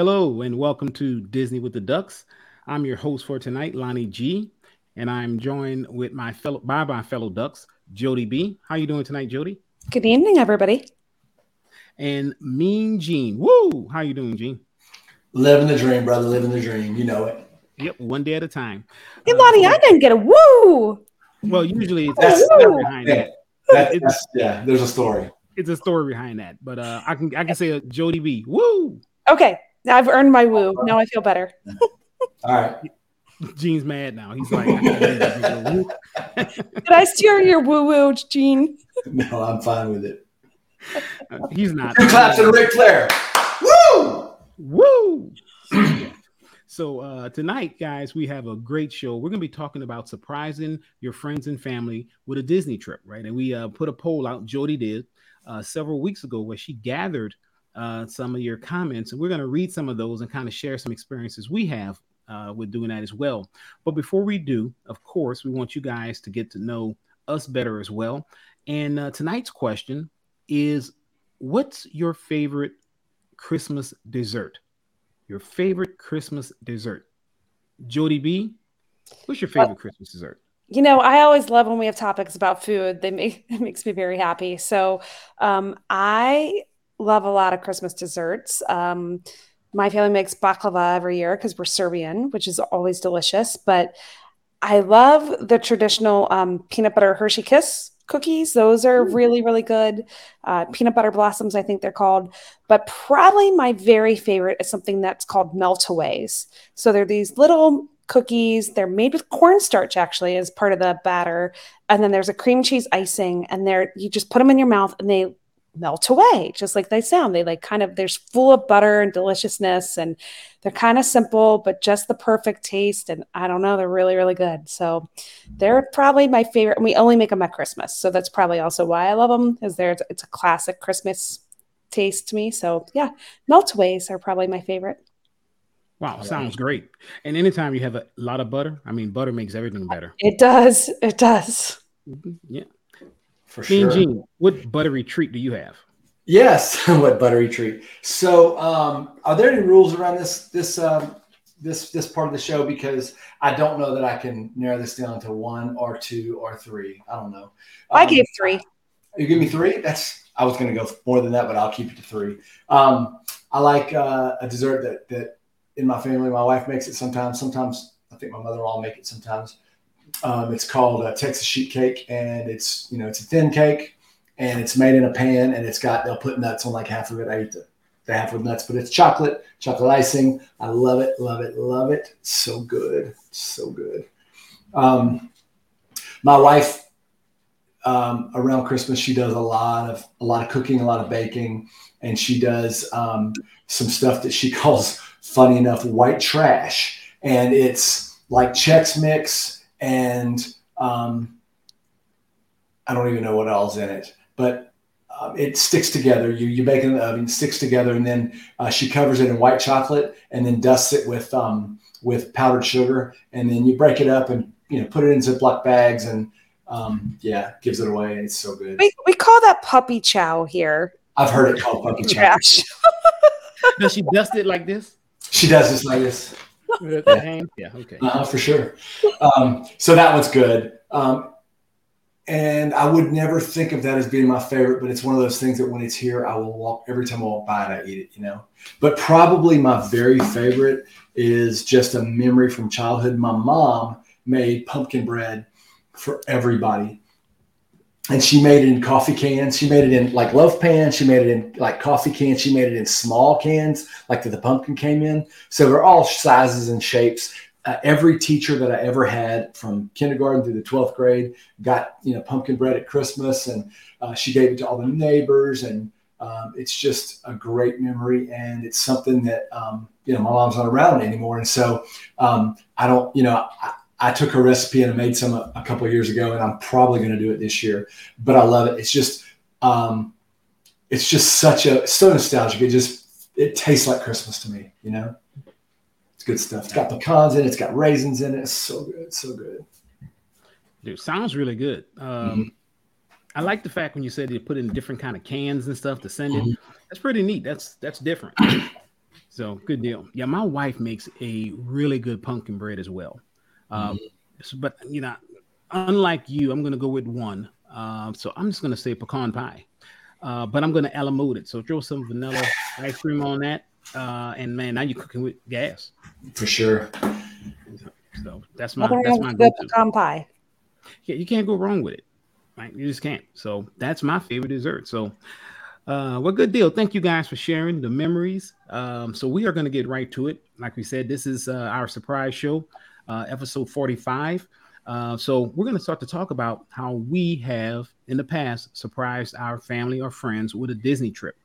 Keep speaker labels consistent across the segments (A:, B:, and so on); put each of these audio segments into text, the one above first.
A: Hello and welcome to Disney with the Ducks. I'm your host for tonight, Lonnie G, and I'm joined with my fellow by my fellow Ducks, Jody B. How you doing tonight, Jody?
B: Good evening, everybody.
A: And Mean Gene. Woo! How you doing, Gene?
C: Living the dream, brother. Living the dream. You know it.
A: Yep, one day at a time.
B: Hey, Lonnie, uh, I didn't get a woo.
A: Well, usually it's that's, behind
C: yeah, that. That's, yeah, there's a story.
A: It's a story behind that, but uh, I can I can say a Jody B. Woo.
B: Okay, I've earned my woo. Now I feel better.
C: All right.
A: Gene's mad now. He's like, Did
B: I steer your woo woo, Gene?
C: No, I'm fine with it.
A: Uh, he's not.
C: Two claps to Ric Flair. Woo!
A: Woo! so uh, tonight, guys, we have a great show. We're going to be talking about surprising your friends and family with a Disney trip, right? And we uh, put a poll out. Jody did uh, several weeks ago where she gathered uh, some of your comments, and we're going to read some of those and kind of share some experiences we have uh, with doing that as well. But before we do, of course, we want you guys to get to know us better as well. And uh, tonight's question is What's your favorite Christmas dessert? Your favorite Christmas dessert? Jody B, what's your favorite Christmas dessert?
B: you know, I always love when we have topics about food. They make it makes me very happy. So um, I love a lot of Christmas desserts. Um, my family makes baklava every year because we're Serbian, which is always delicious. But I love the traditional um, peanut butter Hershey Kiss cookies. Those are really, really good. Uh, peanut butter blossoms, I think they're called. But probably my very favorite is something that's called meltaways. So they're these little cookies. They're made with cornstarch actually as part of the batter, and then there's a cream cheese icing, and they're you just put them in your mouth and they melt away just like they sound they like kind of there's full of butter and deliciousness and they're kind of simple but just the perfect taste and i don't know they're really really good so they're probably my favorite and we only make them at christmas so that's probably also why i love them is there it's a classic christmas taste to me so yeah meltaways are probably my favorite
A: Wow, sounds great. And anytime you have a lot of butter, I mean, butter makes everything better.
B: It does. It does.
A: Mm-hmm. Yeah.
C: For sure.
A: Gene, what buttery treat do you have?
C: Yes, what buttery treat. So, um, are there any rules around this this um, this this part of the show? Because I don't know that I can narrow this down to one or two or three. I don't know. Um,
B: I gave three.
C: You give me three. That's I was going to go more than that, but I'll keep it to three. Um, I like uh, a dessert that that in my family, my wife makes it sometimes. Sometimes I think my mother-in-law make it sometimes. Um, it's called a Texas sheet cake, and it's you know it's a thin cake, and it's made in a pan, and it's got they'll put nuts on like half of it. I eat the, the half with nuts, but it's chocolate, chocolate icing. I love it, love it, love it. So good, so good. Um, my wife um, around Christmas she does a lot of a lot of cooking, a lot of baking, and she does um, some stuff that she calls funny enough white trash, and it's like Chex Mix and um, I don't even know what else in it, but um, it sticks together. You you bake it in the oven, sticks together, and then uh, she covers it in white chocolate and then dusts it with um, with powdered sugar, and then you break it up and you know put it in Ziploc bags and um, yeah, gives it away. It's so good.
B: We, we call that puppy chow here.
C: I've heard it called puppy chow.
A: Does she dust it like this?
C: She does this like this
A: yeah. yeah, okay.
C: Uh, for sure. Um, so that one's good. Um, and I would never think of that as being my favorite, but it's one of those things that when it's here, I will walk every time I walk by it, I eat it, you know. But probably my very favorite is just a memory from childhood. My mom made pumpkin bread for everybody and she made it in coffee cans. She made it in like loaf pans. She made it in like coffee cans. She made it in small cans, like that the pumpkin came in. So they're all sizes and shapes. Uh, every teacher that I ever had from kindergarten through the 12th grade got, you know, pumpkin bread at Christmas and uh, she gave it to all the neighbors. And um, it's just a great memory. And it's something that, um, you know, my mom's not around anymore. And so um, I don't, you know, I, I took her recipe and I made some a, a couple years ago, and I'm probably going to do it this year. But I love it. It's just, um, it's just such a so nostalgic. It just it tastes like Christmas to me. You know, it's good stuff. It's got pecans in it. It's got raisins in it. It's so good. So good.
A: Dude, sounds really good. Um, mm-hmm. I like the fact when you said you put in different kind of cans and stuff to send it. Mm-hmm. That's pretty neat. That's that's different. So good deal. Yeah, my wife makes a really good pumpkin bread as well. Um, mm-hmm. but you know, unlike you, I'm going to go with one. Um, so I'm just going to say pecan pie. Uh, but I'm going to a it. So throw some vanilla ice cream on that. Uh, and man, now you're cooking with gas.
C: For sure.
A: So that's my that's my go pecan
B: pie.
A: Yeah, you can't go wrong with it. Right? You just can't. So that's my favorite dessert. So uh, well, good deal. Thank you guys for sharing the memories. Um, so we are going to get right to it. Like we said, this is uh, our surprise show, uh, episode 45. Uh, so we're going to start to talk about how we have in the past surprised our family or friends with a Disney trip.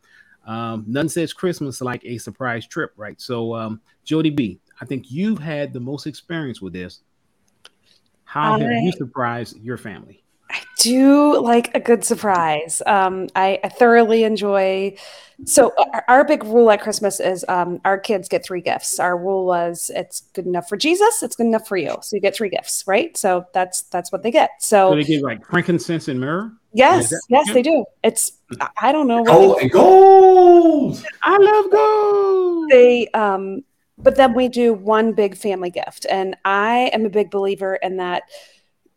A: Um, none says Christmas like a surprise trip, right? So, um, Jody B, I think you've had the most experience with this. How have you surprised your family?
B: I do like a good surprise. Um, I, I, thoroughly enjoy. So our, our, big rule at Christmas is um, our kids get three gifts. Our rule was it's good enough for Jesus, it's good enough for you. So you get three gifts, right? So that's that's what they get. So,
A: so they get like frankincense and myrrh.
B: Yes, yes, they do. It's I don't know.
C: Gold and gold.
A: I love gold.
B: They um, but then we do one big family gift, and I am a big believer in that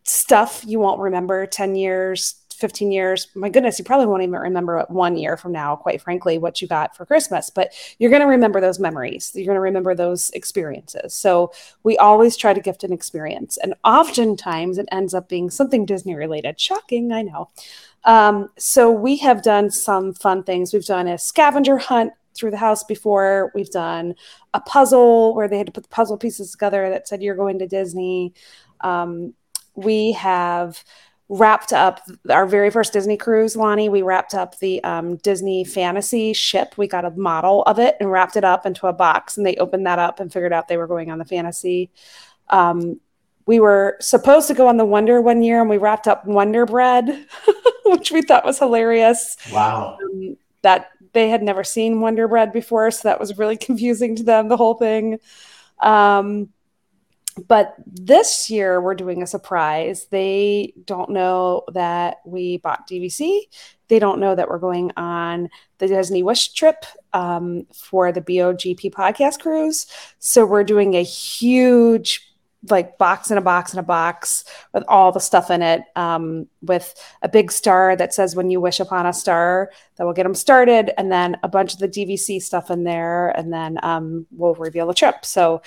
B: stuff you won't remember 10 years 15 years. My goodness you probably won't even remember one year from now quite frankly what you got for christmas but you're going to remember those memories. You're going to remember those experiences. So we always try to gift an experience and oftentimes it ends up being something disney related. Shocking i know. Um, so we have done some fun things. We've done a scavenger hunt through the house before. We've done a puzzle where they had to put the puzzle pieces together that said you're going to disney. Um, we have wrapped up our very first Disney cruise, Lonnie. We wrapped up the um, Disney Fantasy ship. We got a model of it and wrapped it up into a box. And they opened that up and figured out they were going on the Fantasy. Um, we were supposed to go on the Wonder one year, and we wrapped up Wonder Bread, which we thought was hilarious.
C: Wow!
B: Um, that they had never seen Wonder Bread before, so that was really confusing to them. The whole thing. Um, but this year we're doing a surprise. They don't know that we bought DVC. They don't know that we're going on the Disney Wish trip um, for the BOGP podcast cruise. So we're doing a huge like box in a box in a box with all the stuff in it um, with a big star that says when you wish upon a star that will get them started and then a bunch of the dvc stuff in there and then um, we'll reveal the trip so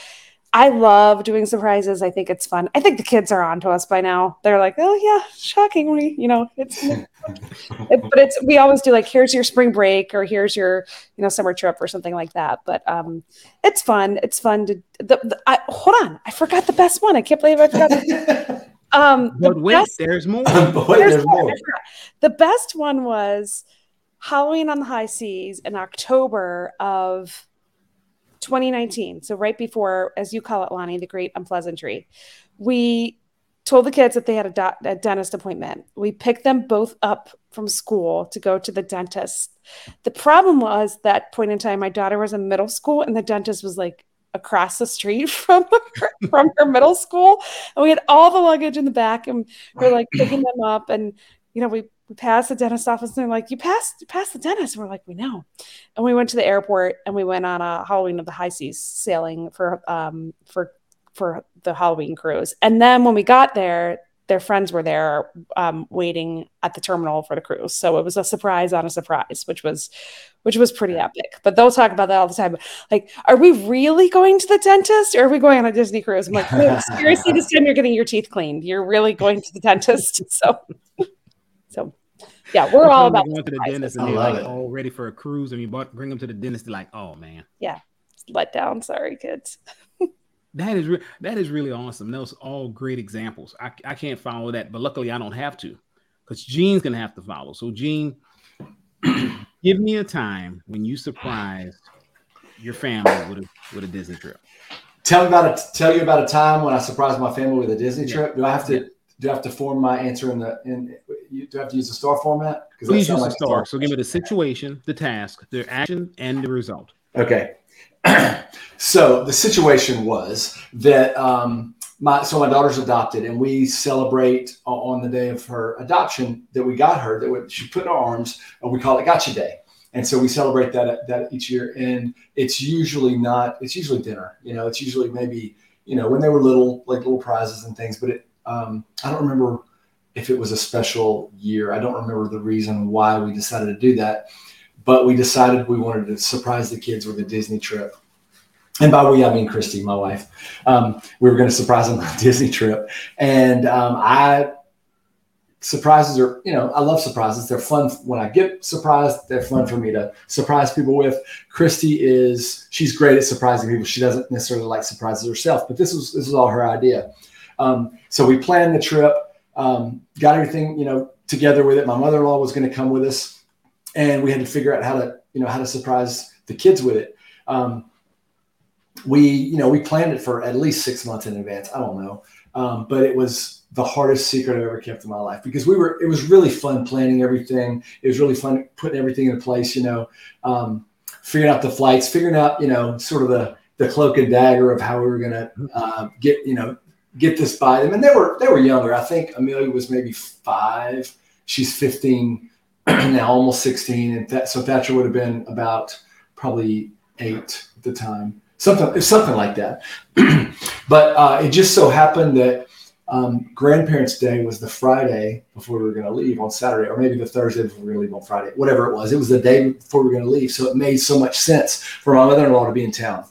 B: I love doing surprises. I think it's fun. I think the kids are on to us by now. They're like, oh yeah, shockingly, you know, it's, it, but it's we always do like here's your spring break or here's your you know summer trip or something like that. But um, it's fun. It's fun to. The, the I, hold on, I forgot the best one. I can't believe I forgot. um,
A: but wait, best, there's more.
C: wait, there's, there's more. more.
B: The best one was Halloween on the High Seas in October of 2019, so right before, as you call it, Lonnie, the great unpleasantry, we told the kids that they had a, do- a, dentist appointment. We picked them both up from school to go to the dentist. The problem was that point in time, my daughter was in middle school, and the dentist was like across the street from her, from her middle school, and we had all the luggage in the back, and we are like picking them up, and you know we we passed the dentist office and they're like, you passed, you passed the dentist. And we're like, we know. And we went to the airport and we went on a Halloween of the high seas sailing for, um, for, for the Halloween cruise. And then when we got there, their friends were there um, waiting at the terminal for the cruise. So it was a surprise on a surprise, which was, which was pretty epic. But they'll talk about that all the time. Like, are we really going to the dentist or are we going on a Disney cruise? I'm like, no, seriously, this time you're getting your teeth cleaned. You're really going to the dentist. So, so yeah, we're all about
A: going to the dentist and they're like it. all ready for a cruise, and you bring them to the dentist. They're like, oh man,
B: yeah, let down. Sorry, kids.
A: that is re- that is really awesome. Those all great examples. I, I can't follow that, but luckily I don't have to, because Gene's gonna have to follow. So Gene, give me a time when you surprised your family with a with a Disney trip.
C: Tell me about a, tell you about a time when I surprised my family with a Disney yeah. trip. Do I have to? Yeah do I have to form my answer in the in? You, do I have to use the star format?
A: Please use like the star. So give me the situation, the task, the action, and the result.
C: Okay. so the situation was that um, my so my daughter's adopted, and we celebrate on the day of her adoption that we got her that she put in our arms, and we call it Gotcha Day. and so we celebrate that that each year. And it's usually not. It's usually dinner. You know, it's usually maybe you know when they were little, like little prizes and things. But it, um, I don't remember if it was a special year. I don't remember the reason why we decided to do that, but we decided we wanted to surprise the kids with a Disney trip. And by we, I mean Christy, my wife. Um, we were going to surprise them on a Disney trip, and um, I surprises are, you know, I love surprises. They're fun when I get surprised. They're fun for me to surprise people with. Christy is she's great at surprising people. She doesn't necessarily like surprises herself, but this was this was all her idea. Um, so we planned the trip, um, got everything you know together with it. My mother-in-law was going to come with us, and we had to figure out how to you know how to surprise the kids with it. Um, we you know we planned it for at least six months in advance. I don't know, um, but it was the hardest secret I've ever kept in my life because we were, it was really fun planning everything. It was really fun putting everything in place, you know, um, figuring out the flights, figuring out, you know, sort of the, the cloak and dagger of how we were going to uh, get, you know, get this by them. And they were, they were younger. I think Amelia was maybe five. She's 15 now, almost 16. And that, so Thatcher would have been about probably eight at the time, something, something like that. but uh, it just so happened that um, Grandparents' Day was the Friday before we were going to leave on Saturday, or maybe the Thursday before we were going to leave on Friday, whatever it was. It was the day before we were going to leave. So it made so much sense for my mother in law to be in town.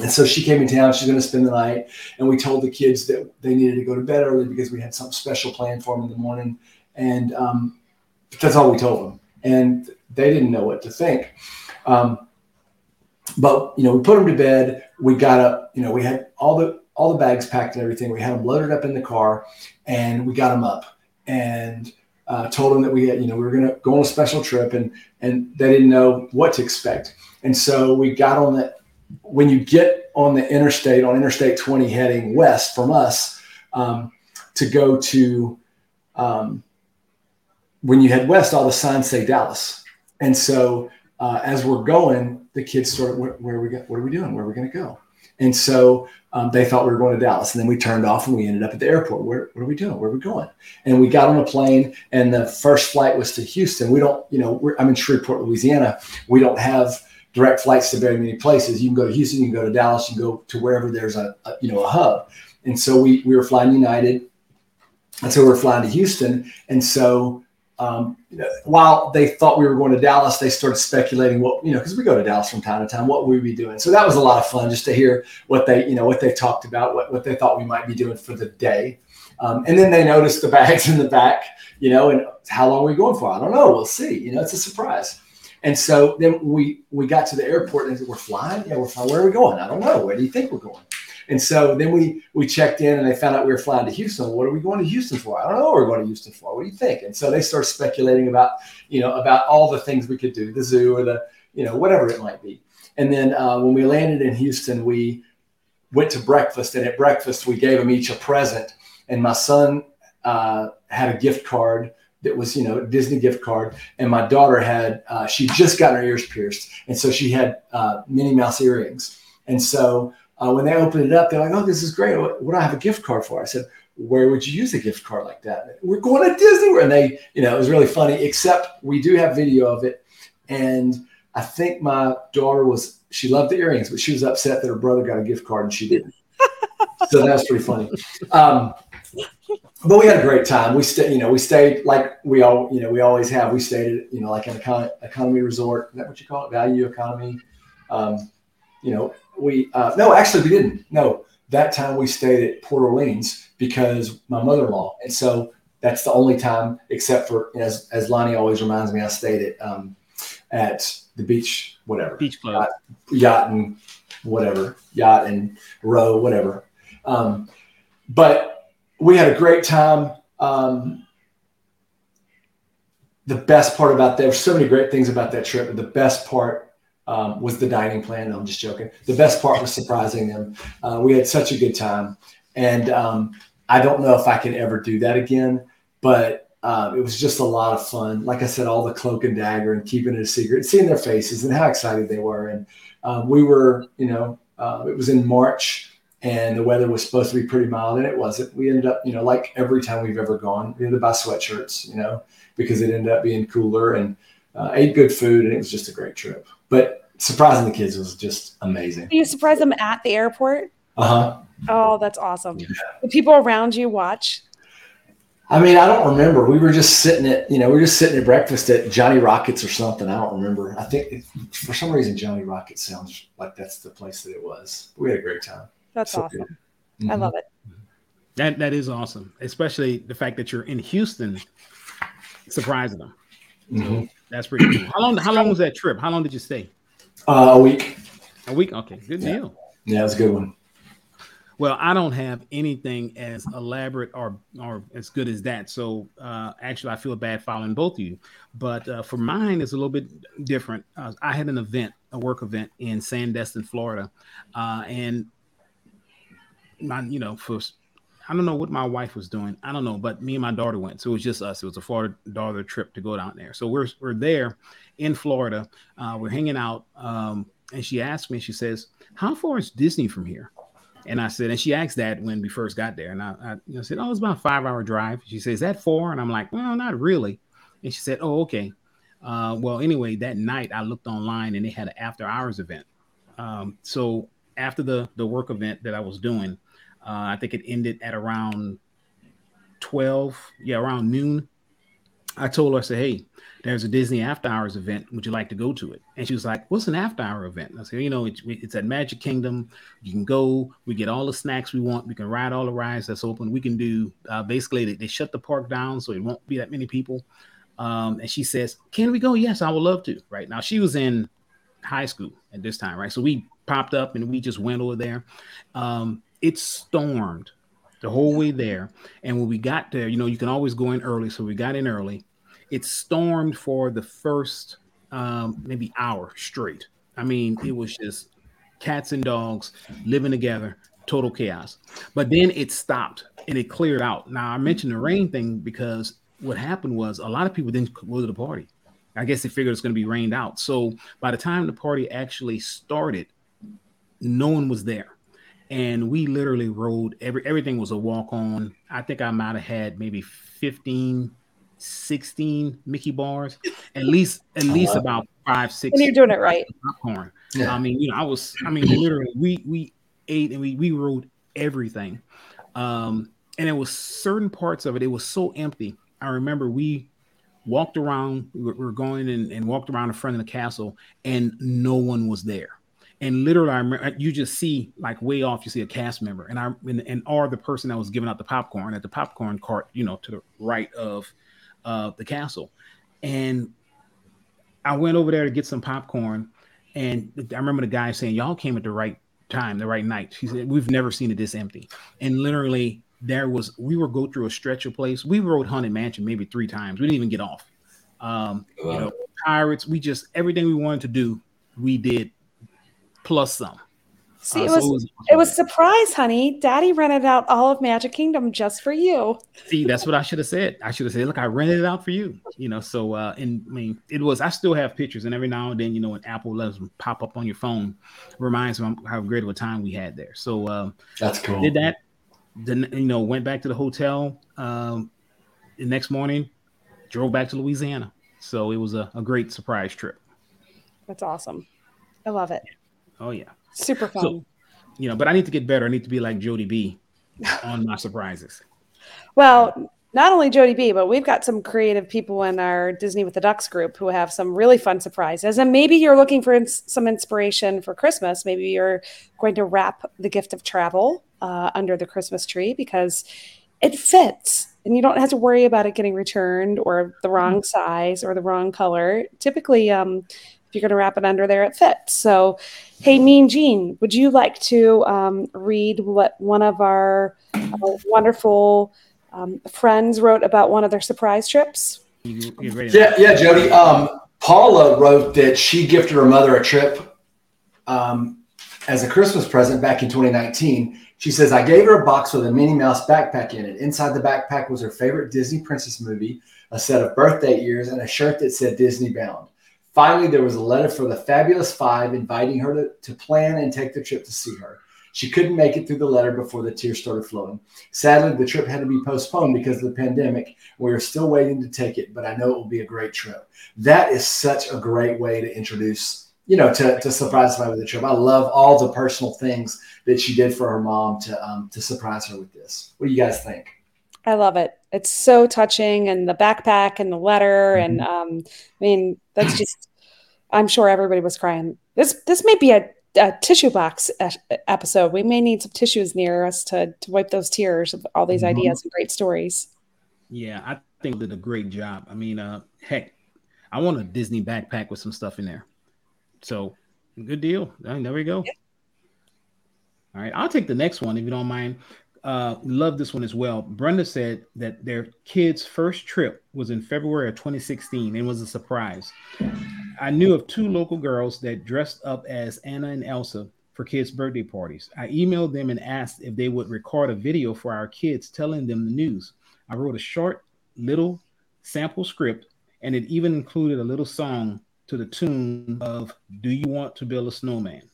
C: And so she came in town. She's going to spend the night. And we told the kids that they needed to go to bed early because we had something special planned for them in the morning. And um, that's all we told them. And they didn't know what to think. Um, but, you know, we put them to bed. We got up, you know, we had all the all the bags packed and everything. We had them loaded up in the car, and we got them up and uh, told them that we had, you know, we were going to go on a special trip, and and they didn't know what to expect. And so we got on the when you get on the interstate on Interstate 20 heading west from us um, to go to um, when you head west, all the signs say Dallas, and so uh, as we're going, the kids sort of where, where are we what are we doing? Where are we going to go? And so um, they thought we were going to Dallas. And then we turned off and we ended up at the airport. Where, what are we doing? Where are we going? And we got on a plane and the first flight was to Houston. We don't, you know, I'm in Shreveport, Louisiana. We don't have direct flights to very many places. You can go to Houston, you can go to Dallas, you can go to wherever there's a, a you know, a hub. And so we, we were flying United. And so we were flying to Houston. And so um, while they thought we were going to Dallas, they started speculating what you know because we go to Dallas from time to time. What would we be doing? So that was a lot of fun just to hear what they you know what they talked about, what what they thought we might be doing for the day. Um, and then they noticed the bags in the back, you know, and how long are we going for? I don't know. We'll see. You know, it's a surprise. And so then we we got to the airport and they said, "We're flying. Yeah, we're flying. Where are we going? I don't know. Where do you think we're going?" And so then we we checked in and they found out we were flying to Houston. What are we going to Houston for? I don't know what we're going to Houston for. What do you think? And so they start speculating about, you know, about all the things we could do, the zoo or the, you know, whatever it might be. And then uh, when we landed in Houston, we went to breakfast. And at breakfast, we gave them each a present. And my son uh, had a gift card that was, you know, Disney gift card. And my daughter had, uh, she just got her ears pierced. And so she had uh, Minnie Mouse earrings. And so uh, when they opened it up, they're like, "Oh, this is great. What, what do I have a gift card for?" I said, "Where would you use a gift card like that?" We're going to Disney World, and they, you know, it was really funny. Except we do have video of it, and I think my daughter was she loved the earrings, but she was upset that her brother got a gift card and she didn't. so that's pretty funny. Um, but we had a great time. We stayed, you know, we stayed like we all, you know, we always have. We stayed at, you know, like an econ- economy resort. Is that what you call it? Value economy. Um, you know, we uh, no, actually we didn't. No, that time we stayed at Port Orleans because my mother-in-law, and so that's the only time, except for as as Lonnie always reminds me, I stayed at um, at the beach, whatever
A: beach club,
C: yacht, yacht and whatever yacht and row, whatever. Um, but we had a great time. Um, the best part about that, there's so many great things about that trip, but the best part um, was the dining plan. No, I'm just joking. The best part was surprising them. Uh, we had such a good time, and um, I don't know if I can ever do that again, but uh, it was just a lot of fun. Like I said, all the cloak and dagger and keeping it a secret, seeing their faces and how excited they were. And um, we were, you know, uh, it was in March and the weather was supposed to be pretty mild and it wasn't. We ended up, you know, like every time we've ever gone, we had to buy sweatshirts, you know, because it ended up being cooler and uh, ate good food, and it was just a great trip. But surprising the kids was just amazing.
B: You surprise them at the airport?
C: Uh huh.
B: Oh, that's awesome. Yeah. The people around you watch.
C: I mean, I don't remember. We were just sitting at, you know, we were just sitting at breakfast at Johnny Rockets or something. I don't remember. I think it, for some reason Johnny Rockets sounds like that's the place that it was. We had a great time.
B: That's so awesome. Mm-hmm. I love it.
A: That that is awesome, especially the fact that you're in Houston, surprising them. Mm-hmm. So that's pretty cool. How long? How long was that trip? How long did you stay?
C: Uh, a week.
A: A week. Okay, good
C: yeah.
A: deal.
C: Yeah, it was a good one.
A: Well, I don't have anything as elaborate or or as good as that. So uh, actually, I feel bad following both of you. But uh, for mine, it's a little bit different. Uh, I had an event, a work event in Sandestin, Florida, uh, and my, you know, for I don't know what my wife was doing. I don't know, but me and my daughter went. So it was just us. It was a Florida daughter trip to go down there. So we're we're there in Florida. Uh, we're hanging out, um, and she asked me. She says, "How far is Disney from here?" And I said, and she asked that when we first got there, and I, I you know, said, "Oh, it's about a five-hour drive." She says, "That far?" And I'm like, "Well, not really." And she said, "Oh, okay." Uh, well, anyway, that night I looked online and they had an after-hours event. Um, so after the the work event that I was doing, uh, I think it ended at around 12, yeah, around noon. I told her, I said, hey, there's a Disney after hours event. Would you like to go to it? And she was like, what's an after hour event? I said, you know, it's, at Magic Kingdom. You can go, we get all the snacks we want. We can ride all the rides that's open. We can do uh, basically, they, they, shut the park down so it won't be that many people. Um, and she says, can we go? Yes, I would love to. Right now, she was in high school at this time, right? So we popped up and we just went over there. Um, it stormed the whole way there. And when we got there, you know, you can always go in early. So we got in early. It stormed for the first um, maybe hour straight. I mean, it was just cats and dogs living together, total chaos. But then it stopped and it cleared out. Now I mentioned the rain thing because what happened was a lot of people didn't go to the party. I guess they figured it's going to be rained out. So by the time the party actually started, no one was there and we literally rode every everything was a walk on. I think I might have had maybe 15, 16 Mickey bars, at least at least about five, six.
B: And you're doing it right.
A: Popcorn. Yeah. I mean, you know, I was, I mean, literally, we we ate and we we rode everything. Um, and it was certain parts of it, it was so empty. I remember we walked around, we were, we were going and, and walked around the front of the castle, and no one was there and literally, I remember you just see like way off, you see a cast member, and I and, and or the person that was giving out the popcorn at the popcorn cart, you know, to the right of uh, the castle, and I went over there to get some popcorn, and I remember the guy saying, "Y'all came at the right time, the right night." He said, "We've never seen it this empty," and literally there was we were go through a stretch of place. We rode Haunted Mansion maybe three times. We didn't even get off. Um, wow. You know, pirates. We just everything we wanted to do, we did plus some.
B: See, uh, it was, so it was it was surprise, honey. Daddy rented out all of Magic Kingdom just for you.
A: See, that's what I should have said. I should have said, "Look, I rented it out for you." You know, so uh, and I mean, it was. I still have pictures, and every now and then, you know, when Apple lets them pop up on your phone, reminds me how great of a time we had there. So um,
C: that's cool.
A: Did that? Then you know, went back to the hotel. Um, the next morning, drove back to Louisiana. So it was a, a great surprise trip.
B: That's awesome. I love it.
A: Oh yeah,
B: super fun. So,
A: you know, but I need to get better. I need to be like Jody B on my surprises.
B: Well, not only Jody B, but we've got some creative people in our Disney with the Ducks group who have some really fun surprises. And maybe you're looking for ins- some inspiration for Christmas. Maybe you're going to wrap the gift of travel uh, under the Christmas tree because it fits and you don't have to worry about it getting returned or the wrong mm-hmm. size or the wrong color. Typically, um, if you're going to wrap it under there, it fits. So, hey, Mean Gene, would you like to um, read what one of our uh, wonderful um, friends wrote about one of their surprise trips?
C: Yeah, yeah, Jody. Um, Paula wrote that she gifted her mother a trip um, as a Christmas present back in 2019. She says, I gave her a box with a Minnie Mouse backpack in it. Inside the backpack was her favorite Disney princess movie, a set of birthday ears, and a shirt that said Disney Bound. Finally, there was a letter for the Fabulous Five inviting her to, to plan and take the trip to see her. She couldn't make it through the letter before the tears started flowing. Sadly, the trip had to be postponed because of the pandemic. We are still waiting to take it, but I know it will be a great trip. That is such a great way to introduce, you know, to, to surprise somebody with a trip. I love all the personal things that she did for her mom to um, to surprise her with this. What do you guys think?
B: I love it. It's so touching, and the backpack and the letter, mm-hmm. and um, I mean, that's just. I'm sure everybody was crying. This this may be a, a tissue box episode. We may need some tissues near us to to wipe those tears of all these mm-hmm. ideas and great stories.
A: Yeah, I think did a great job. I mean, uh, heck, I want a Disney backpack with some stuff in there. So, good deal. There we go. All right, I'll take the next one if you don't mind. Uh, love this one as well. Brenda said that their kid's first trip was in February of 2016 and was a surprise. I knew of two local girls that dressed up as Anna and Elsa for kids' birthday parties. I emailed them and asked if they would record a video for our kids telling them the news. I wrote a short little sample script and it even included a little song to the tune of Do You Want to Build a Snowman?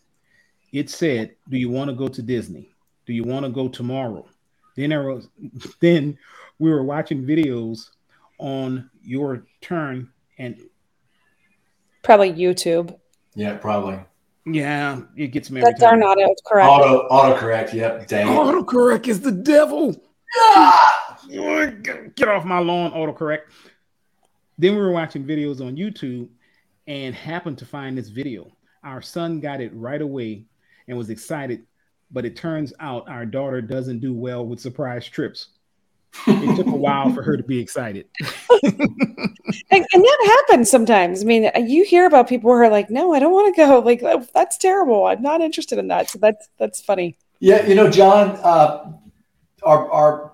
A: It said, Do you want to go to Disney? Do you want to go tomorrow? Then there was then we were watching videos on your turn and
B: probably YouTube.
C: Yeah, probably.
A: Yeah, it gets me.
B: That's our auto correct.
C: Auto autocorrect. Yep. Dang.
A: Autocorrect is the devil. Ah! Get off my lawn, autocorrect. Then we were watching videos on YouTube and happened to find this video. Our son got it right away and was excited, but it turns out our daughter doesn't do well with surprise trips. it took a while for her to be excited.
B: and, and, that happens sometimes. I mean, you hear about people who are like, "No, I don't want to go." Like, oh, that's terrible. I'm not interested in that. So that's that's funny.
C: Yeah, you know, John, uh, our our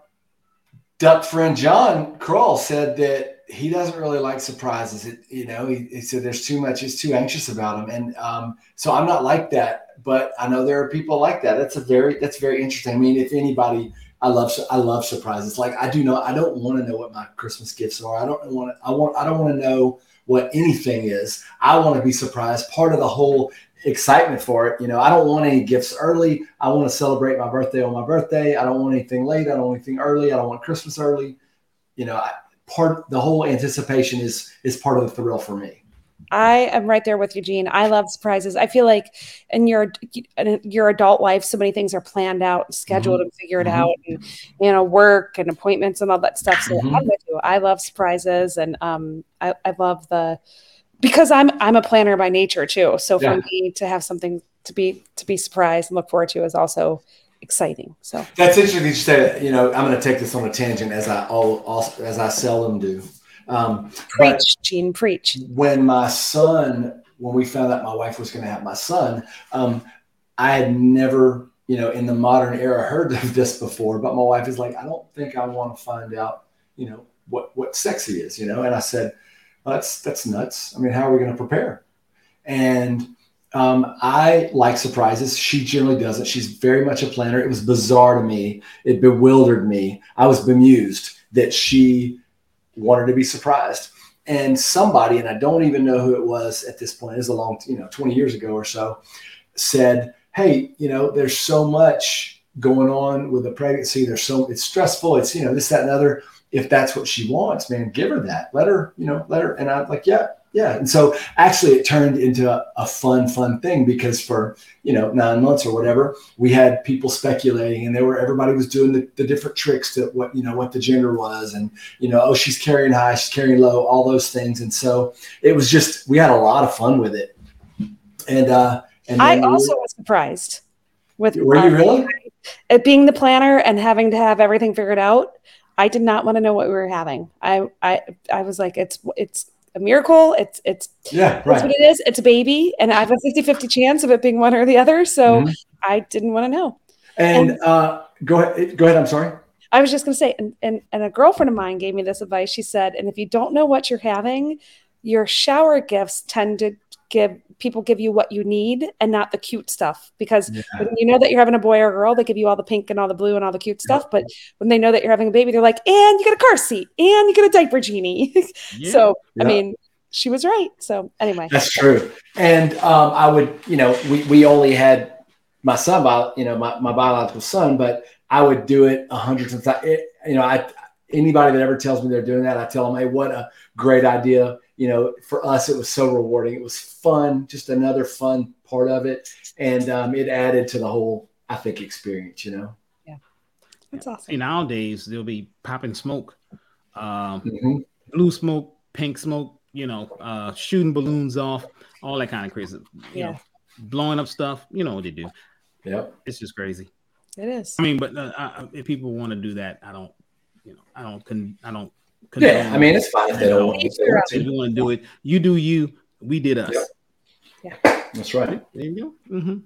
C: duck friend John Kroll said that he doesn't really like surprises. It, you know, he, he, said there's too much. He's too anxious about them, and um, so I'm not like that. But I know there are people like that. That's a very that's very interesting. I mean, if anybody, I love I love surprises. Like I do know I don't want to know what my Christmas gifts are. I don't want to I want I don't want to know what anything is. I want to be surprised. Part of the whole excitement for it. You know, I don't want any gifts early. I want to celebrate my birthday on my birthday. I don't want anything late. I don't want anything early. I don't want Christmas early. You know, I, part the whole anticipation is is part of the thrill for me.
B: I am right there with Eugene. I love surprises. I feel like in your in your adult life, so many things are planned out, scheduled, mm-hmm. and figured mm-hmm. out, and you know, work and appointments and all that stuff. So mm-hmm. I'm with you. I love surprises, and um, I, I love the because I'm I'm a planner by nature too. So for yeah. me to have something to be to be surprised and look forward to is also exciting. So
C: that's interesting. You said, you know, I'm going to take this on a tangent as I all, all as I seldom do. Um,
B: preach, Gene, preach.
C: When my son, when we found out my wife was going to have my son, um, I had never, you know, in the modern era heard of this before. But my wife is like, I don't think I want to find out, you know, what what sexy is, you know. And I said, well, that's that's nuts. I mean, how are we going to prepare? And um, I like surprises. She generally doesn't. She's very much a planner. It was bizarre to me. It bewildered me. I was bemused that she wanted to be surprised. And somebody, and I don't even know who it was at this point, it was a long, you know, 20 years ago or so, said, Hey, you know, there's so much going on with the pregnancy. There's so, it's stressful. It's, you know, this, that, and other. If that's what she wants, man, give her that. Let her, you know, let her. And I'm like, yeah, yeah and so actually it turned into a, a, fun fun thing because for you know nine months or whatever we had people speculating and there were everybody was doing the, the different tricks to what you know what the gender was and you know oh she's carrying high she's carrying low all those things. And so it was just we had a lot of fun with it. And uh and
B: i also we were, was surprised with
C: were you um, really?
B: it being the planner and having to have everything figured out I did not want to know what we were having. I I I was like, it's it's a miracle. It's it's
C: yeah,
B: right. what it is. It's a baby, and I have a 50-50 chance of it being one or the other. So mm-hmm. I didn't want to know.
C: And, and uh, go ahead. Go ahead. I'm sorry.
B: I was just going to say, and, and and a girlfriend of mine gave me this advice. She said, and if you don't know what you're having, your shower gifts tend to give people give you what you need and not the cute stuff because yeah. when you know that you're having a boy or a girl they give you all the pink and all the blue and all the cute stuff but when they know that you're having a baby they're like and you get a car seat and you get a diaper genie yeah. so yeah. i mean she was right so anyway
C: that's true and um, i would you know we, we only had my son, by you know, my, my biological son, but I would do it a hundred times. You know, I anybody that ever tells me they're doing that, I tell them, hey, what a great idea. You know, for us, it was so rewarding. It was fun, just another fun part of it, and um, it added to the whole, I think, experience. You know.
B: Yeah, that's awesome.
A: See, nowadays they'll be popping smoke, um, mm-hmm. blue smoke, pink smoke. You know, uh, shooting balloons off, all that kind of crazy. You yeah. know, blowing up stuff. You know what they do.
C: Yep.
A: It's just crazy.
B: It is.
A: I mean, but uh, I, if people want to do that, I don't. You know, I don't. Con- I don't.
C: Yeah, I mean, it's fine if they don't want to.
A: You want to do it, you do you. We did us. Yep.
C: Yeah, that's right.
A: There you go. Mm-hmm.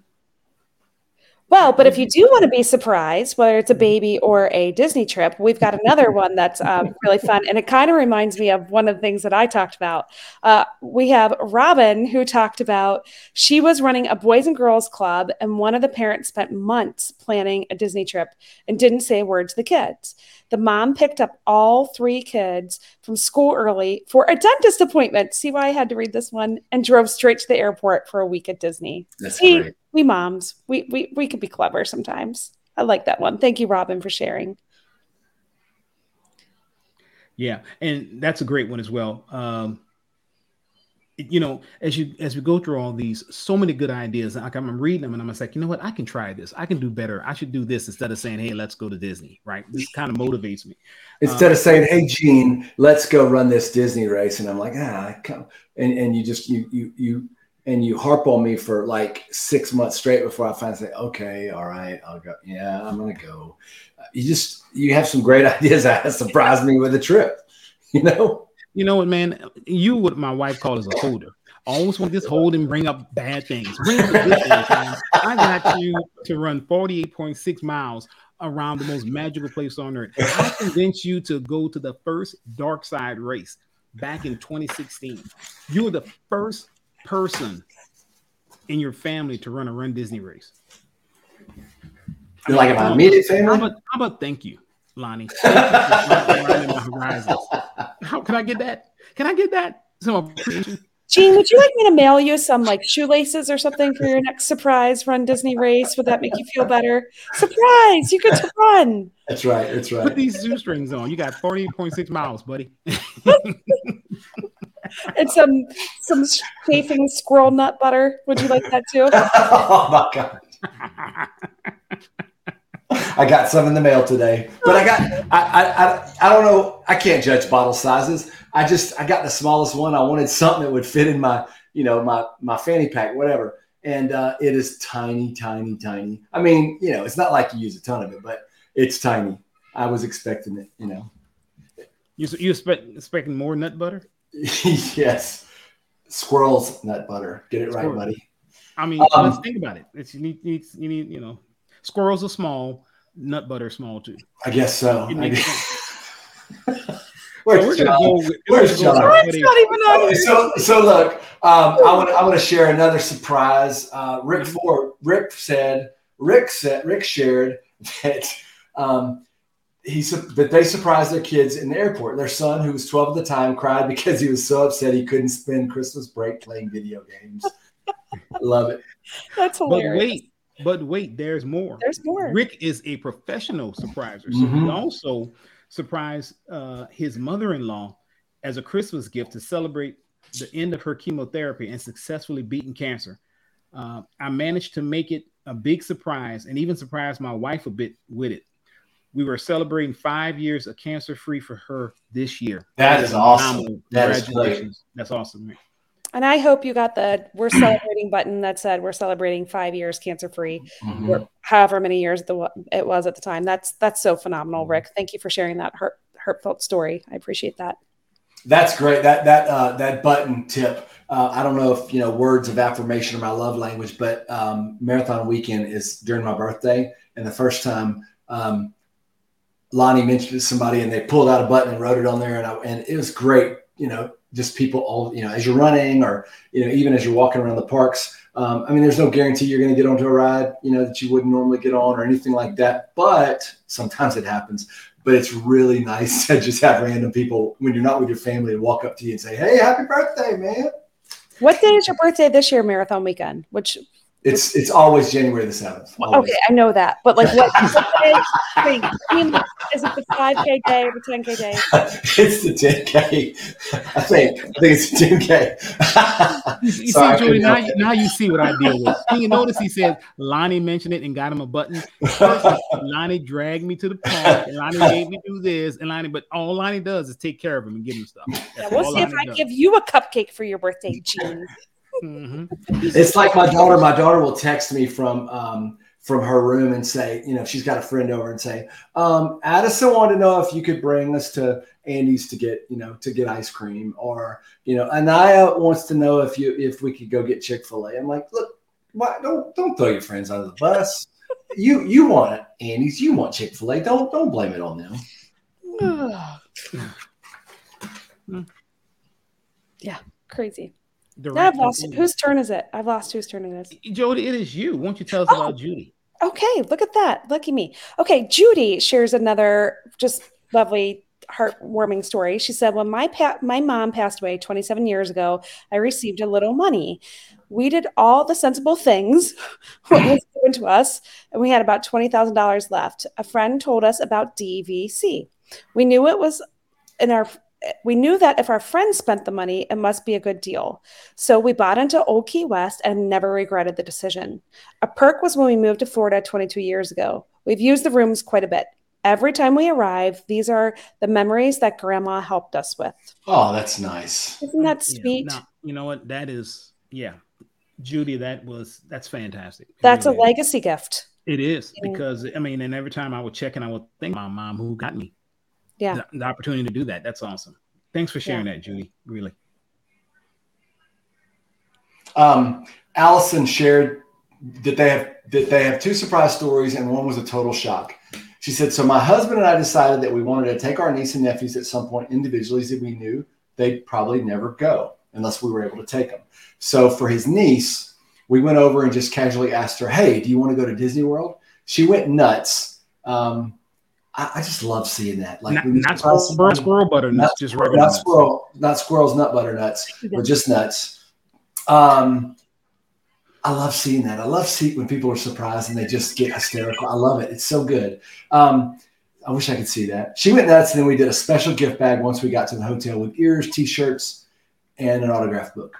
B: Well, but if you do want to be surprised, whether it's a baby or a Disney trip, we've got another one that's um, really fun. And it kind of reminds me of one of the things that I talked about. Uh, we have Robin, who talked about she was running a Boys and Girls Club, and one of the parents spent months planning a Disney trip and didn't say a word to the kids. The mom picked up all three kids from school early for a dentist appointment. See why I had to read this one? And drove straight to the airport for a week at Disney.
C: That's See, great.
B: We moms, we, we, we could be clever sometimes. I like that one. Thank you, Robin, for sharing.
A: Yeah, and that's a great one as well. Um, you know, as you as we go through all these, so many good ideas. Like I'm reading them, and I'm like, you know what? I can try this. I can do better. I should do this instead of saying, "Hey, let's go to Disney." Right? This kind of motivates me.
C: Instead um, of saying, "Hey, Gene, let's go run this Disney race," and I'm like, ah, come, and and you just you you you and you harp on me for like six months straight before I finally say, "Okay, all right, I'll go." Yeah, I'm gonna go. Uh, you just you have some great ideas that surprise me with a trip. You know.
A: You know what, man? You what my wife calls a holder. Always want this hold and bring up bad things. Bring up good things, man. I got you to run 48.6 miles around the most magical place on earth. I convinced you to go to the first dark side race back in 2016. You were the first person in your family to run a runDisney race.
C: You're like my immediate family?
A: How about, how about thank you? Lonnie. How can I get that? Can I get that? Some appreciation.
B: Gene, would you like me to mail you some like shoelaces or something for your next surprise runDisney race? Would that make you feel better? Surprise! You get to run.
C: That's right. That's right.
A: Put these shoestrings on. You got 48.6 miles, buddy.
B: and some some chafing squirrel nut butter. Would you like that too?
C: oh my god. I got some in the mail today, but I got I, I I don't know. I can't judge bottle sizes. I just I got the smallest one. I wanted something that would fit in my you know my my fanny pack, whatever. And uh, it is tiny, tiny, tiny. I mean, you know, it's not like you use a ton of it, but it's tiny. I was expecting it. You know.
A: You you expect expecting more nut butter?
C: yes, squirrels nut butter. Get it Squirrel. right, buddy.
A: I mean, um, let's think about it. It's you need, you need you need you know Squirrels are small, nut butter small too.
C: I guess so. I
A: guess. Where's so John?
C: Where's John? Not even on so, so look, um, I want I want to share another surprise. Uh, Rick mm-hmm. Ford, Rick said, Rick said, Rick shared that um, he that they surprised their kids in the airport. Their son, who was 12 at the time, cried because he was so upset he couldn't spend Christmas break playing video games. Love it.
B: That's hilarious.
A: But wait, but wait, there's more.
B: There's more.
A: Rick is a professional surpriser. So mm-hmm. he also surprised uh, his mother-in-law as a Christmas gift to celebrate the end of her chemotherapy and successfully beating cancer. Uh, I managed to make it a big surprise and even surprise my wife a bit with it. We were celebrating five years of cancer free for her this year.
C: That is awesome. That Congratulations. Is
A: That's awesome.
B: And I hope you got the we're celebrating button that said we're celebrating five years cancer free, mm-hmm. however many years the, it was at the time. That's that's so phenomenal, mm-hmm. Rick. Thank you for sharing that hurt, heartfelt story. I appreciate that.
C: That's great. That that uh, that button tip. Uh, I don't know if you know words of affirmation are my love language, but um, marathon weekend is during my birthday, and the first time um, Lonnie mentioned to somebody, and they pulled out a button and wrote it on there, and I, and it was great. You know, just people all you know as you're running or you know even as you're walking around the parks. Um, i mean there's no guarantee you're going to get onto a ride you know that you wouldn't normally get on or anything like that. But sometimes it happens. But it's really nice to just have random people when you're not with your family to walk up to you and say hey happy birthday man.
B: What day is your birthday this year marathon weekend? Which
C: It's it's always January the seventh.
B: Okay, I know that, but like, what? wait, I mean, is it the five k day or the ten k day?
C: it's the ten k. I think. I think it's the ten k.
A: You see, Jody, now, you, now you see what I deal with. And you notice he said Lonnie mentioned it and got him a button. First, Lonnie dragged me to the park, and Lonnie made me do this, and Lonnie, but all Lonnie does is take care of him and give him stuff.
B: Yeah, we'll see if I does. give you a cupcake for your birthday, Gene.
C: Mm-hmm. It's like my daughter. My daughter will text me from um, from her room and say, you know, she's got a friend over and say, um, Addison wanted to know if you could bring us to Andy's to get, you know, to get ice cream, or you know, Anaya wants to know if you if we could go get Chick Fil A. I'm like, look, why, don't don't throw your friends under the bus. you you want Andy's, you want Chick Fil A. Don't don't blame it on them.
B: yeah, crazy. I've lost. Whose turn is it? I've lost whose turn it is.
A: Jody, it is you. Won't you tell us oh. about Judy?
B: Okay, look at that. Lucky me. Okay, Judy shares another just lovely heartwarming story. She said, "When my pa- my mom passed away 27 years ago, I received a little money. We did all the sensible things what was given to us, and we had about twenty thousand dollars left. A friend told us about DVC. We knew it was in our we knew that if our friends spent the money, it must be a good deal. So we bought into Old Key West and never regretted the decision. A perk was when we moved to Florida 22 years ago. We've used the rooms quite a bit. Every time we arrive, these are the memories that grandma helped us with.
C: Oh, that's nice.
B: Isn't that sweet?
A: Yeah, no, you know what? That is, yeah. Judy, that was, that's fantastic.
B: that's really a legacy gift.
A: It is because, I mean, and every time I would check and I would think my mom who got me
B: yeah.
A: The, the, opportunity to do that. That's awesome. Thanks for sharing yeah. that julie really.
C: Um, allison shared that they have that they have two surprise stories and one was a total shock. She said so my husband and i decided that we wanted to take our niece and nephews at some point individually that we knew they'd probably never go unless we were able to take them so for his niece we went over and just casually asked her hey do you want to go to disney world? She went nuts. Um, I, I just love seeing that. Like
A: not, not squirrel, squirrel butter nuts, not, just regular
C: not nuts. squirrel, not squirrels, nut butter nuts, but just nuts. Um, I love seeing that. I love seeing when people are surprised and they just get hysterical. I love it. It's so good. Um, I wish I could see that. She went nuts, and then we did a special gift bag once we got to the hotel with ears, t-shirts, and an autograph book.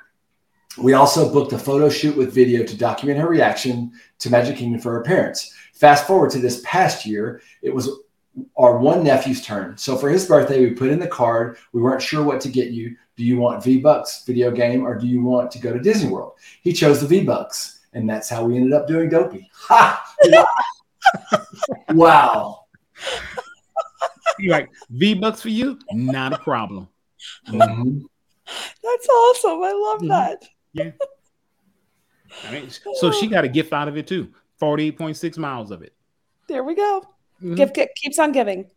C: We also booked a photo shoot with video to document her reaction to Magic Kingdom for her parents. Fast forward to this past year, it was our one nephew's turn. So for his birthday, we put in the card. We weren't sure what to get you. Do you want V Bucks video game or do you want to go to Disney World? He chose the V Bucks, and that's how we ended up doing Dopey. Ha! wow.
A: You're like V Bucks for you? Not a problem.
B: Mm-hmm. That's awesome. I love mm-hmm. that.
A: Yeah. I mean, so she got a gift out of it too. 48.6 miles of it.
B: There we go. Mm-hmm. Give, keeps on giving.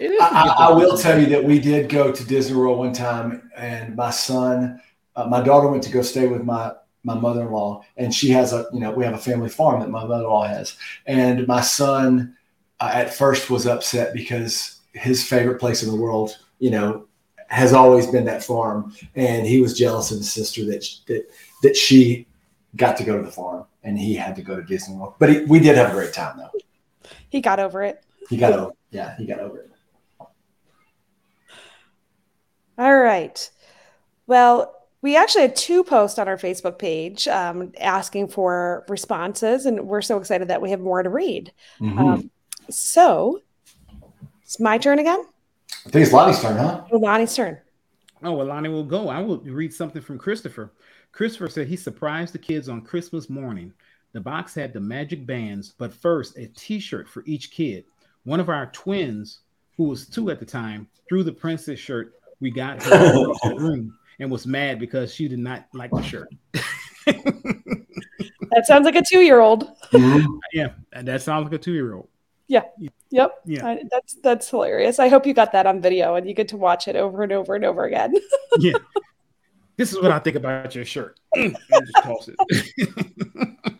C: I, I, will tell you that we did go to Disney World one time, and my son, uh, my daughter went to go stay with my my mother-in-law, and she has a you know we have a family farm that my mother-in-law has, and my son uh, at first was upset because his favorite place in the world, you know, has always been that farm, and he was jealous of his sister that that that she got to go to the farm, and he had to go to Disney World. But he, we did have a great time though.
B: He got over it.
C: He got over. Yeah, he got over it.
B: All right. Well, we actually had two posts on our Facebook page um, asking for responses, and we're so excited that we have more to read. Mm-hmm. Um, so, it's my turn again.
C: I think it's Lonnie's turn, huh?
B: Oh, Lonnie's turn.
A: Oh, well, Lonnie will go. I will read something from Christopher. Christopher said he surprised the kids on Christmas morning the box had the magic bands, but first a t-shirt for each kid. One of our twins, who was two at the time, threw the princess shirt we got her the room and was mad because she did not like the shirt.
B: that sounds like a two-year-old.
A: Mm-hmm. Yeah, that sounds like a two-year-old.
B: Yeah. Yep. Yeah. I, that's that's hilarious. I hope you got that on video and you get to watch it over and over and over again.
A: yeah. This is what I think about your shirt. just toss
B: it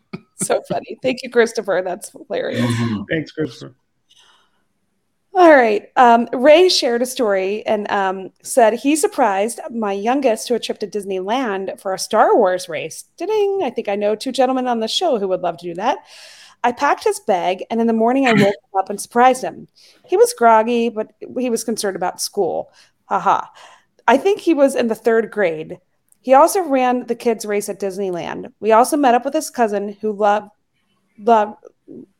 B: so funny. Thank you, Christopher. That's hilarious.
A: Mm-hmm. Thanks, Christopher.
B: All right. Um, Ray shared a story and um, said he surprised my youngest to a trip to Disneyland for a Star Wars race. Ding! I think I know two gentlemen on the show who would love to do that. I packed his bag, and in the morning I woke him up and surprised him. He was groggy, but he was concerned about school. Haha. I think he was in the third grade. He also ran the kids' race at Disneyland. We also met up with his cousin who loved loved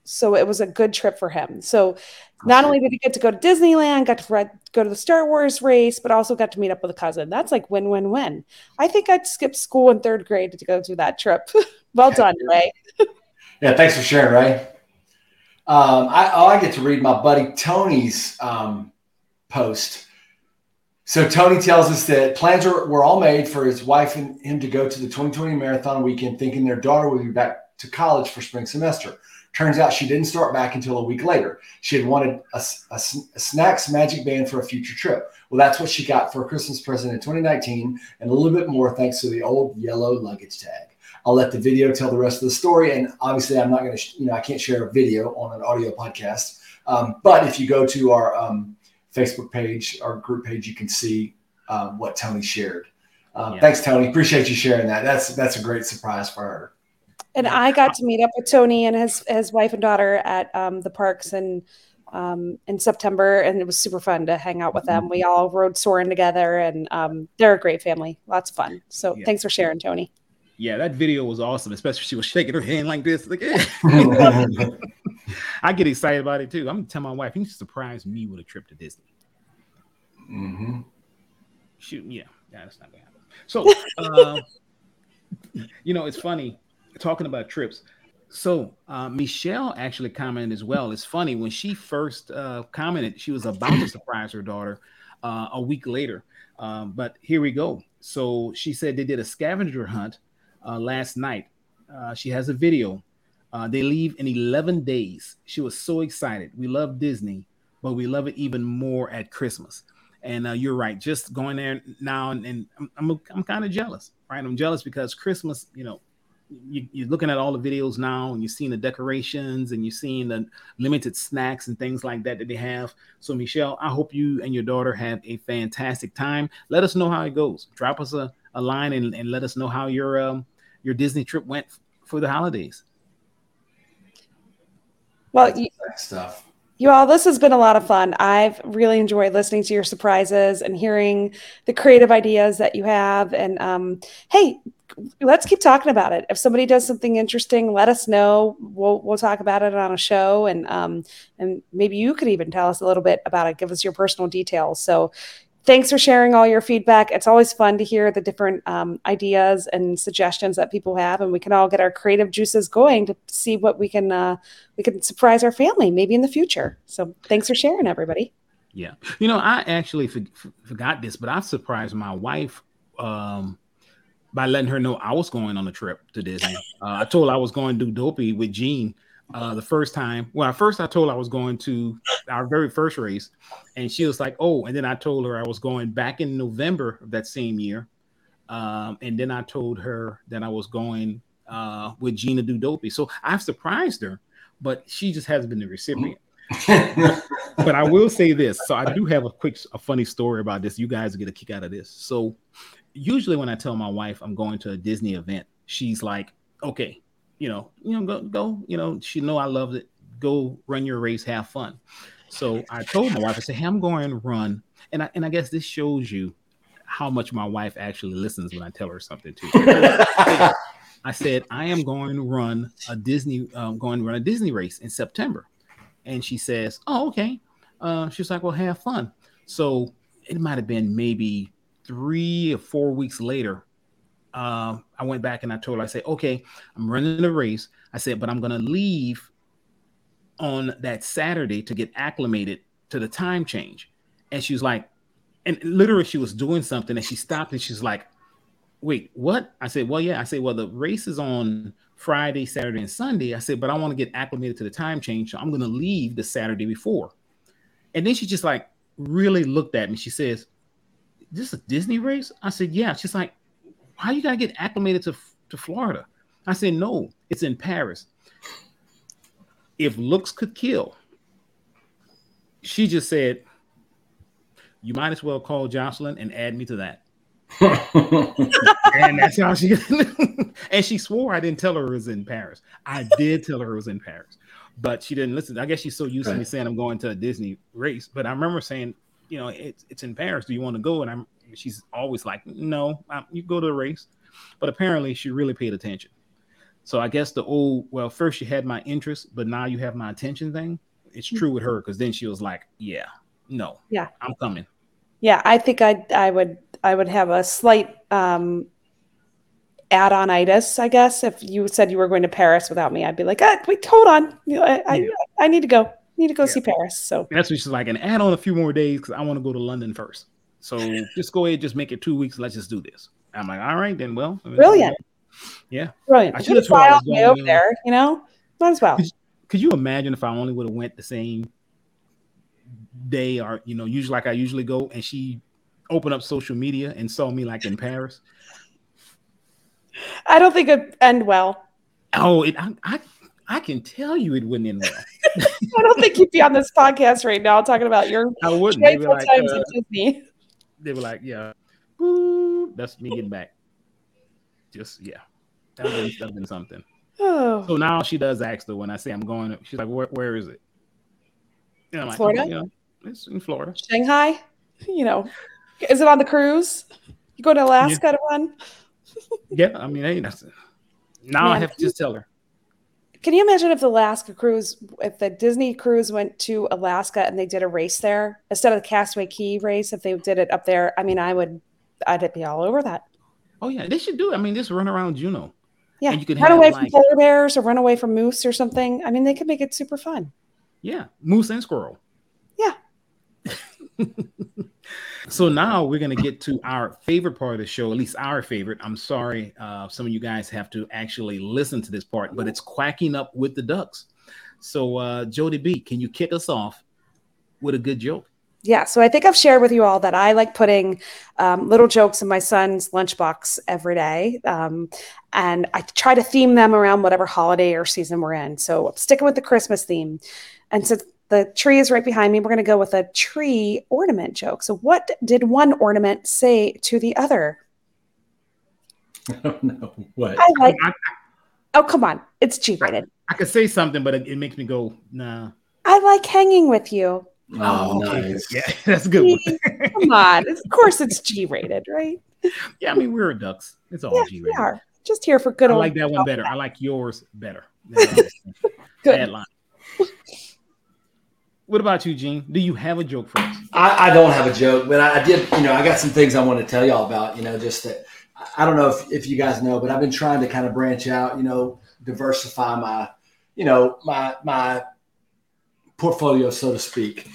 B: so it was a good trip for him. So not only did he get to go to Disneyland, got to read, go to the Star Wars race, but also got to meet up with a cousin. That's like win win win. I think I'd skip school in third grade to go do that trip. well done, Ray.
C: yeah, thanks for sharing, Ray. Um, I, oh, I get to read my buddy Tony's um, post. So Tony tells us that plans were, were all made for his wife and him to go to the 2020 marathon weekend, thinking their daughter would be back to college for spring semester. Turns out she didn't start back until a week later. She had wanted a, a, a, snacks magic band for a future trip. Well, that's what she got for a Christmas present in 2019, and a little bit more thanks to the old yellow luggage tag. I'll let the video tell the rest of the story, and obviously, I'm not going to, you know, I can't share a video on an audio podcast. Um, but if you go to our um, Facebook page, our group page, you can see um, what Tony shared. Um, yeah. Thanks, Tony. Appreciate you sharing that. That's that's a great surprise for her.
B: And I got to meet up with Tony and his his wife and daughter at um, the parks in um, in September, and it was super fun to hang out with them. We all rode Soarin' together, and um, they're a great family. Lots of fun. So yeah. thanks for sharing, Tony.
A: Yeah, that video was awesome, especially she was shaking her hand like this. Like, I get excited about it too. I'm gonna tell my wife, you need to surprise me with a trip to Disney.
C: Mm-hmm.
A: Shoot, yeah, yeah, that's not gonna happen. So, uh, you know, it's funny talking about trips. So uh, Michelle actually commented as well. It's funny when she first uh, commented, she was about to surprise her daughter uh, a week later. Um, but here we go. So she said they did a scavenger hunt uh, last night. Uh, she has a video. Uh, they leave in 11 days. She was so excited. We love Disney, but we love it even more at Christmas. And you're right. Just going there now, and, and I'm, I'm, I'm kind of jealous, right? I'm jealous because Christmas, you know, you, are looking at all the videos now and you're seeing the decorations and you're seeing the limited snacks and things like that that they have. So, Michelle, I hope you and your daughter have a fantastic time. Let us know how it goes. Drop us a, a line and, and let us know how your um, your Disney trip went for the holidays.
B: Well, you, stuff. You all, this has been a lot of fun. I've really enjoyed listening to your surprises and hearing the creative ideas that you have. And um, hey, let's keep talking about it. If somebody does something interesting, let us know. We'll we'll talk about it on a show, and um, and maybe you could even tell us a little bit about it. Give us your personal details. So, thanks for sharing all your feedback. It's always fun to hear the different um, ideas and suggestions that people have, and we can all get our creative juices going to see what we can uh, we can surprise our family maybe in the future. So, thanks for sharing, everybody.
A: Yeah, you know, I actually for- forgot this, but I surprised my wife. Um, by letting her know I was going on a trip to Disney. Uh, I told her I was going to do Dopey with Gene uh, the first time. Well, at first I told her I was going to our very first race, and she was like, "Oh!" And then I told her I was going back in November of that same year, um, and then I told her that I was going uh, with Gina do Dopey. So I've surprised her, but she just hasn't been the recipient. but I will say this. So I do have a quick, a funny story about this. You guys get a kick out of this. So usually when I tell my wife I'm going to a Disney event, she's like, okay, you know, you know, go, go, you know, she know I love it. Go run your race, have fun. So I told my wife, I said, hey, I'm going to run. And I, and I guess this shows you how much my wife actually listens when I tell her something too. I said, I am going to run a Disney, um, going to run a Disney race in September. And she says, oh, okay. Uh, she's like, well, have fun. So it might have been maybe three or four weeks later, uh, I went back and I told her, I said, okay, I'm running the race. I said, but I'm going to leave on that Saturday to get acclimated to the time change. And she was like, and literally she was doing something and she stopped and she's like, wait, what? I said, well, yeah. I said, well, the race is on Friday, Saturday, and Sunday. I said, but I want to get acclimated to the time change. So I'm going to leave the Saturday before. And then she just like really looked at me. She says, this a Disney race? I said, yeah. She's like, why you gotta get acclimated to, to Florida? I said, no, it's in Paris. If looks could kill, she just said, "You might as well call Jocelyn and add me to that." and that's how she and she swore I didn't tell her it was in Paris. I did tell her it was in Paris, but she didn't listen. I guess she's so used right. to me saying I'm going to a Disney race. But I remember saying, you know, it's it's in Paris. Do you want to go? And I'm she's always like, no, I'm, you go to the race. But apparently she really paid attention. So I guess the old well, first you had my interest, but now you have my attention thing. It's true with her because then she was like, yeah, no,
B: yeah,
A: I'm coming.
B: Yeah, I think I I would I would have a slight um, add-on itis, I guess. If you said you were going to Paris without me, I'd be like, ah, wait, hold on, I, I, yeah. I need to go, need to go yeah. see Paris. So
A: that's what she's like, and add on a few more days because I want to go to London first. So just go ahead, just make it two weeks. Let's just do this. I'm like, all right, then. Well,
B: brilliant.
A: Yeah,
B: brilliant. I should have tried me over there. You know, might as well.
A: Could, could you imagine if I only would have went the same day, or you know, usually like I usually go, and she opened up social media and saw me like in Paris?
B: I don't think it'd end well.
A: Oh, it, I, I, I can tell you it wouldn't end well.
B: I don't think you'd be on this podcast right now talking about your
A: I wouldn't. Like, times uh, Disney. They were like, yeah, that's me getting back. Just yeah, that would have been something. Oh. So now she does ask though when I say I'm going. She's like, "Where, where is it?"
B: And I'm Florida.
A: Like, you know, it's in Florida.
B: Shanghai. You know, is it on the cruise? You go to Alaska yeah. to run?
A: yeah, I mean, hey, that's now Man, I have to just tell her.
B: Can you imagine if the Alaska cruise, if the Disney cruise went to Alaska and they did a race there instead of the Castaway Cay race? If they did it up there, I mean, I would, I'd be all over that.
A: Oh yeah, they should do it. I mean, just run around Juneau.
B: Yeah, and you could run away like, from polar bears or run away from moose or something. I mean, they could make it super fun.
A: Yeah, moose and squirrel.
B: Yeah.
A: so now we're going to get to our favorite part of the show, at least our favorite. I'm sorry, uh, some of you guys have to actually listen to this part, but it's quacking up with the ducks. So, uh, Jody B, can you kick us off with a good joke?
B: Yeah, so I think I've shared with you all that I like putting um, little jokes in my son's lunchbox every day. Um, and I try to theme them around whatever holiday or season we're in. So I'm sticking with the Christmas theme. And since the tree is right behind me, we're going to go with a tree ornament joke. So, what did one ornament say to the other?
C: I don't know. What?
B: I like. oh, come on. It's G rated.
A: I, I could say something, but it, it makes me go, nah.
B: I like hanging with you.
C: Oh, nice.
A: Yeah, that's a good one.
B: Come on. Of course it's G rated, right?
A: Yeah, I mean we're ducks. It's all yeah, G rated. We are.
B: Just here for good
A: I like that one better. I like yours better. good. Bad line. What about you, Gene? Do you have a joke for us?
C: I, I don't have a joke, but I, I, did, you know, I got some things I want to tell y'all about, you know, just that I don't know if, if you guys know, but I've been trying to kind of branch out, you know, diversify my, you know, my my portfolio, so to speak.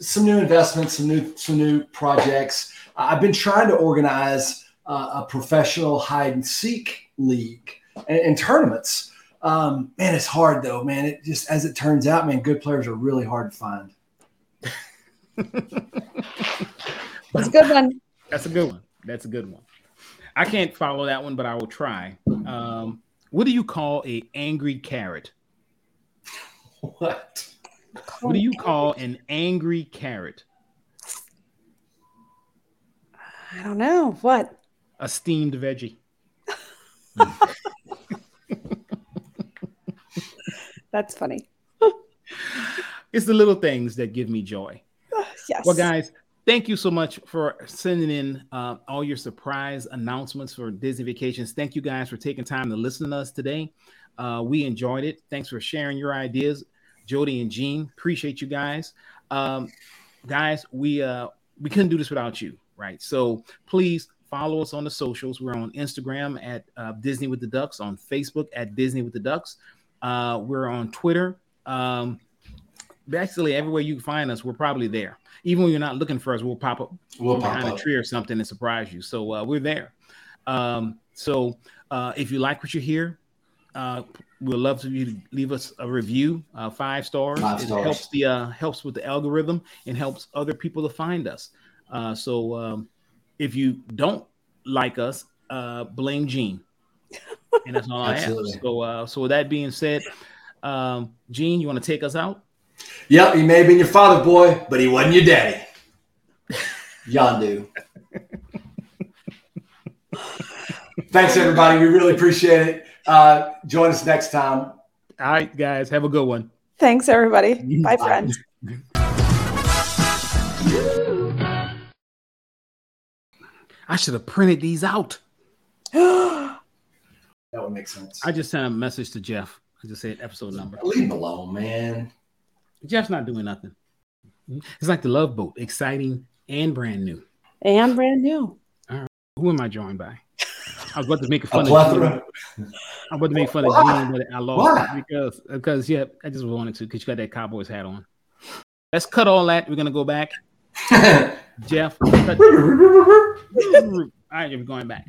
C: Some new investments, some new some new projects. I've been trying to organize uh, a professional hide and seek league and, and tournaments. Um, man, it's hard though, man. It just as it turns out, man, good players are really hard to find.
B: That's a good one.
A: That's a good one. That's a good one. I can't follow that one, but I will try. Um, what do you call a angry carrot?
C: What?
A: What do you call an angry carrot?
B: I don't know. What?
A: A steamed veggie.
B: That's funny.
A: it's the little things that give me joy.
B: yes.
A: Well, guys, thank you so much for sending in uh, all your surprise announcements for Disney Vacations. Thank you guys for taking time to listen to us today. Uh, we enjoyed it. Thanks for sharing your ideas. Jody and Gene. Appreciate you guys. Um, guys, we uh we couldn't do this without you, right? So please follow us on the socials. We're on Instagram at uh, Disney with the Ducks, on Facebook at Disney with the Ducks. Uh, we're on Twitter. Um, basically, everywhere you find us, we're probably there. Even when you're not looking for us, we'll pop up we'll behind pop a tree or something and surprise you. So uh, we're there. Um, so uh, if you like what you hear, uh, we'd love for you to leave us a review, uh, five stars. Five stars. It helps the uh, helps with the algorithm and helps other people to find us. Uh, so um, if you don't like us, uh, blame Gene, and that's all I have. So uh, so with that being said, um, Gene, you want to take us out?
C: Yep, he may have been your father, boy, but he wasn't your daddy. Yondu. Thanks, everybody. We really appreciate it. Uh, join us next time.
A: All right, guys, have a good one.
B: Thanks, everybody. Bye, friends.
A: I should have printed these out.
C: That would make sense.
A: I just sent a message to Jeff. I just said episode number.
C: Leave him alone, man.
A: Jeff's not doing nothing. It's like the Love Boat, exciting and brand new.
B: and brand new.
A: Who am I joined by? I was about to make
C: A
A: fun of
C: plethora.
A: Gene. I'm about to make fun of
C: Why?
A: Gene, but I lost
C: Why?
A: because because yeah, I just wanted to because you got that Cowboys hat on. Let's cut all that. We're gonna go back. Jeff, cut- all right, you're going back.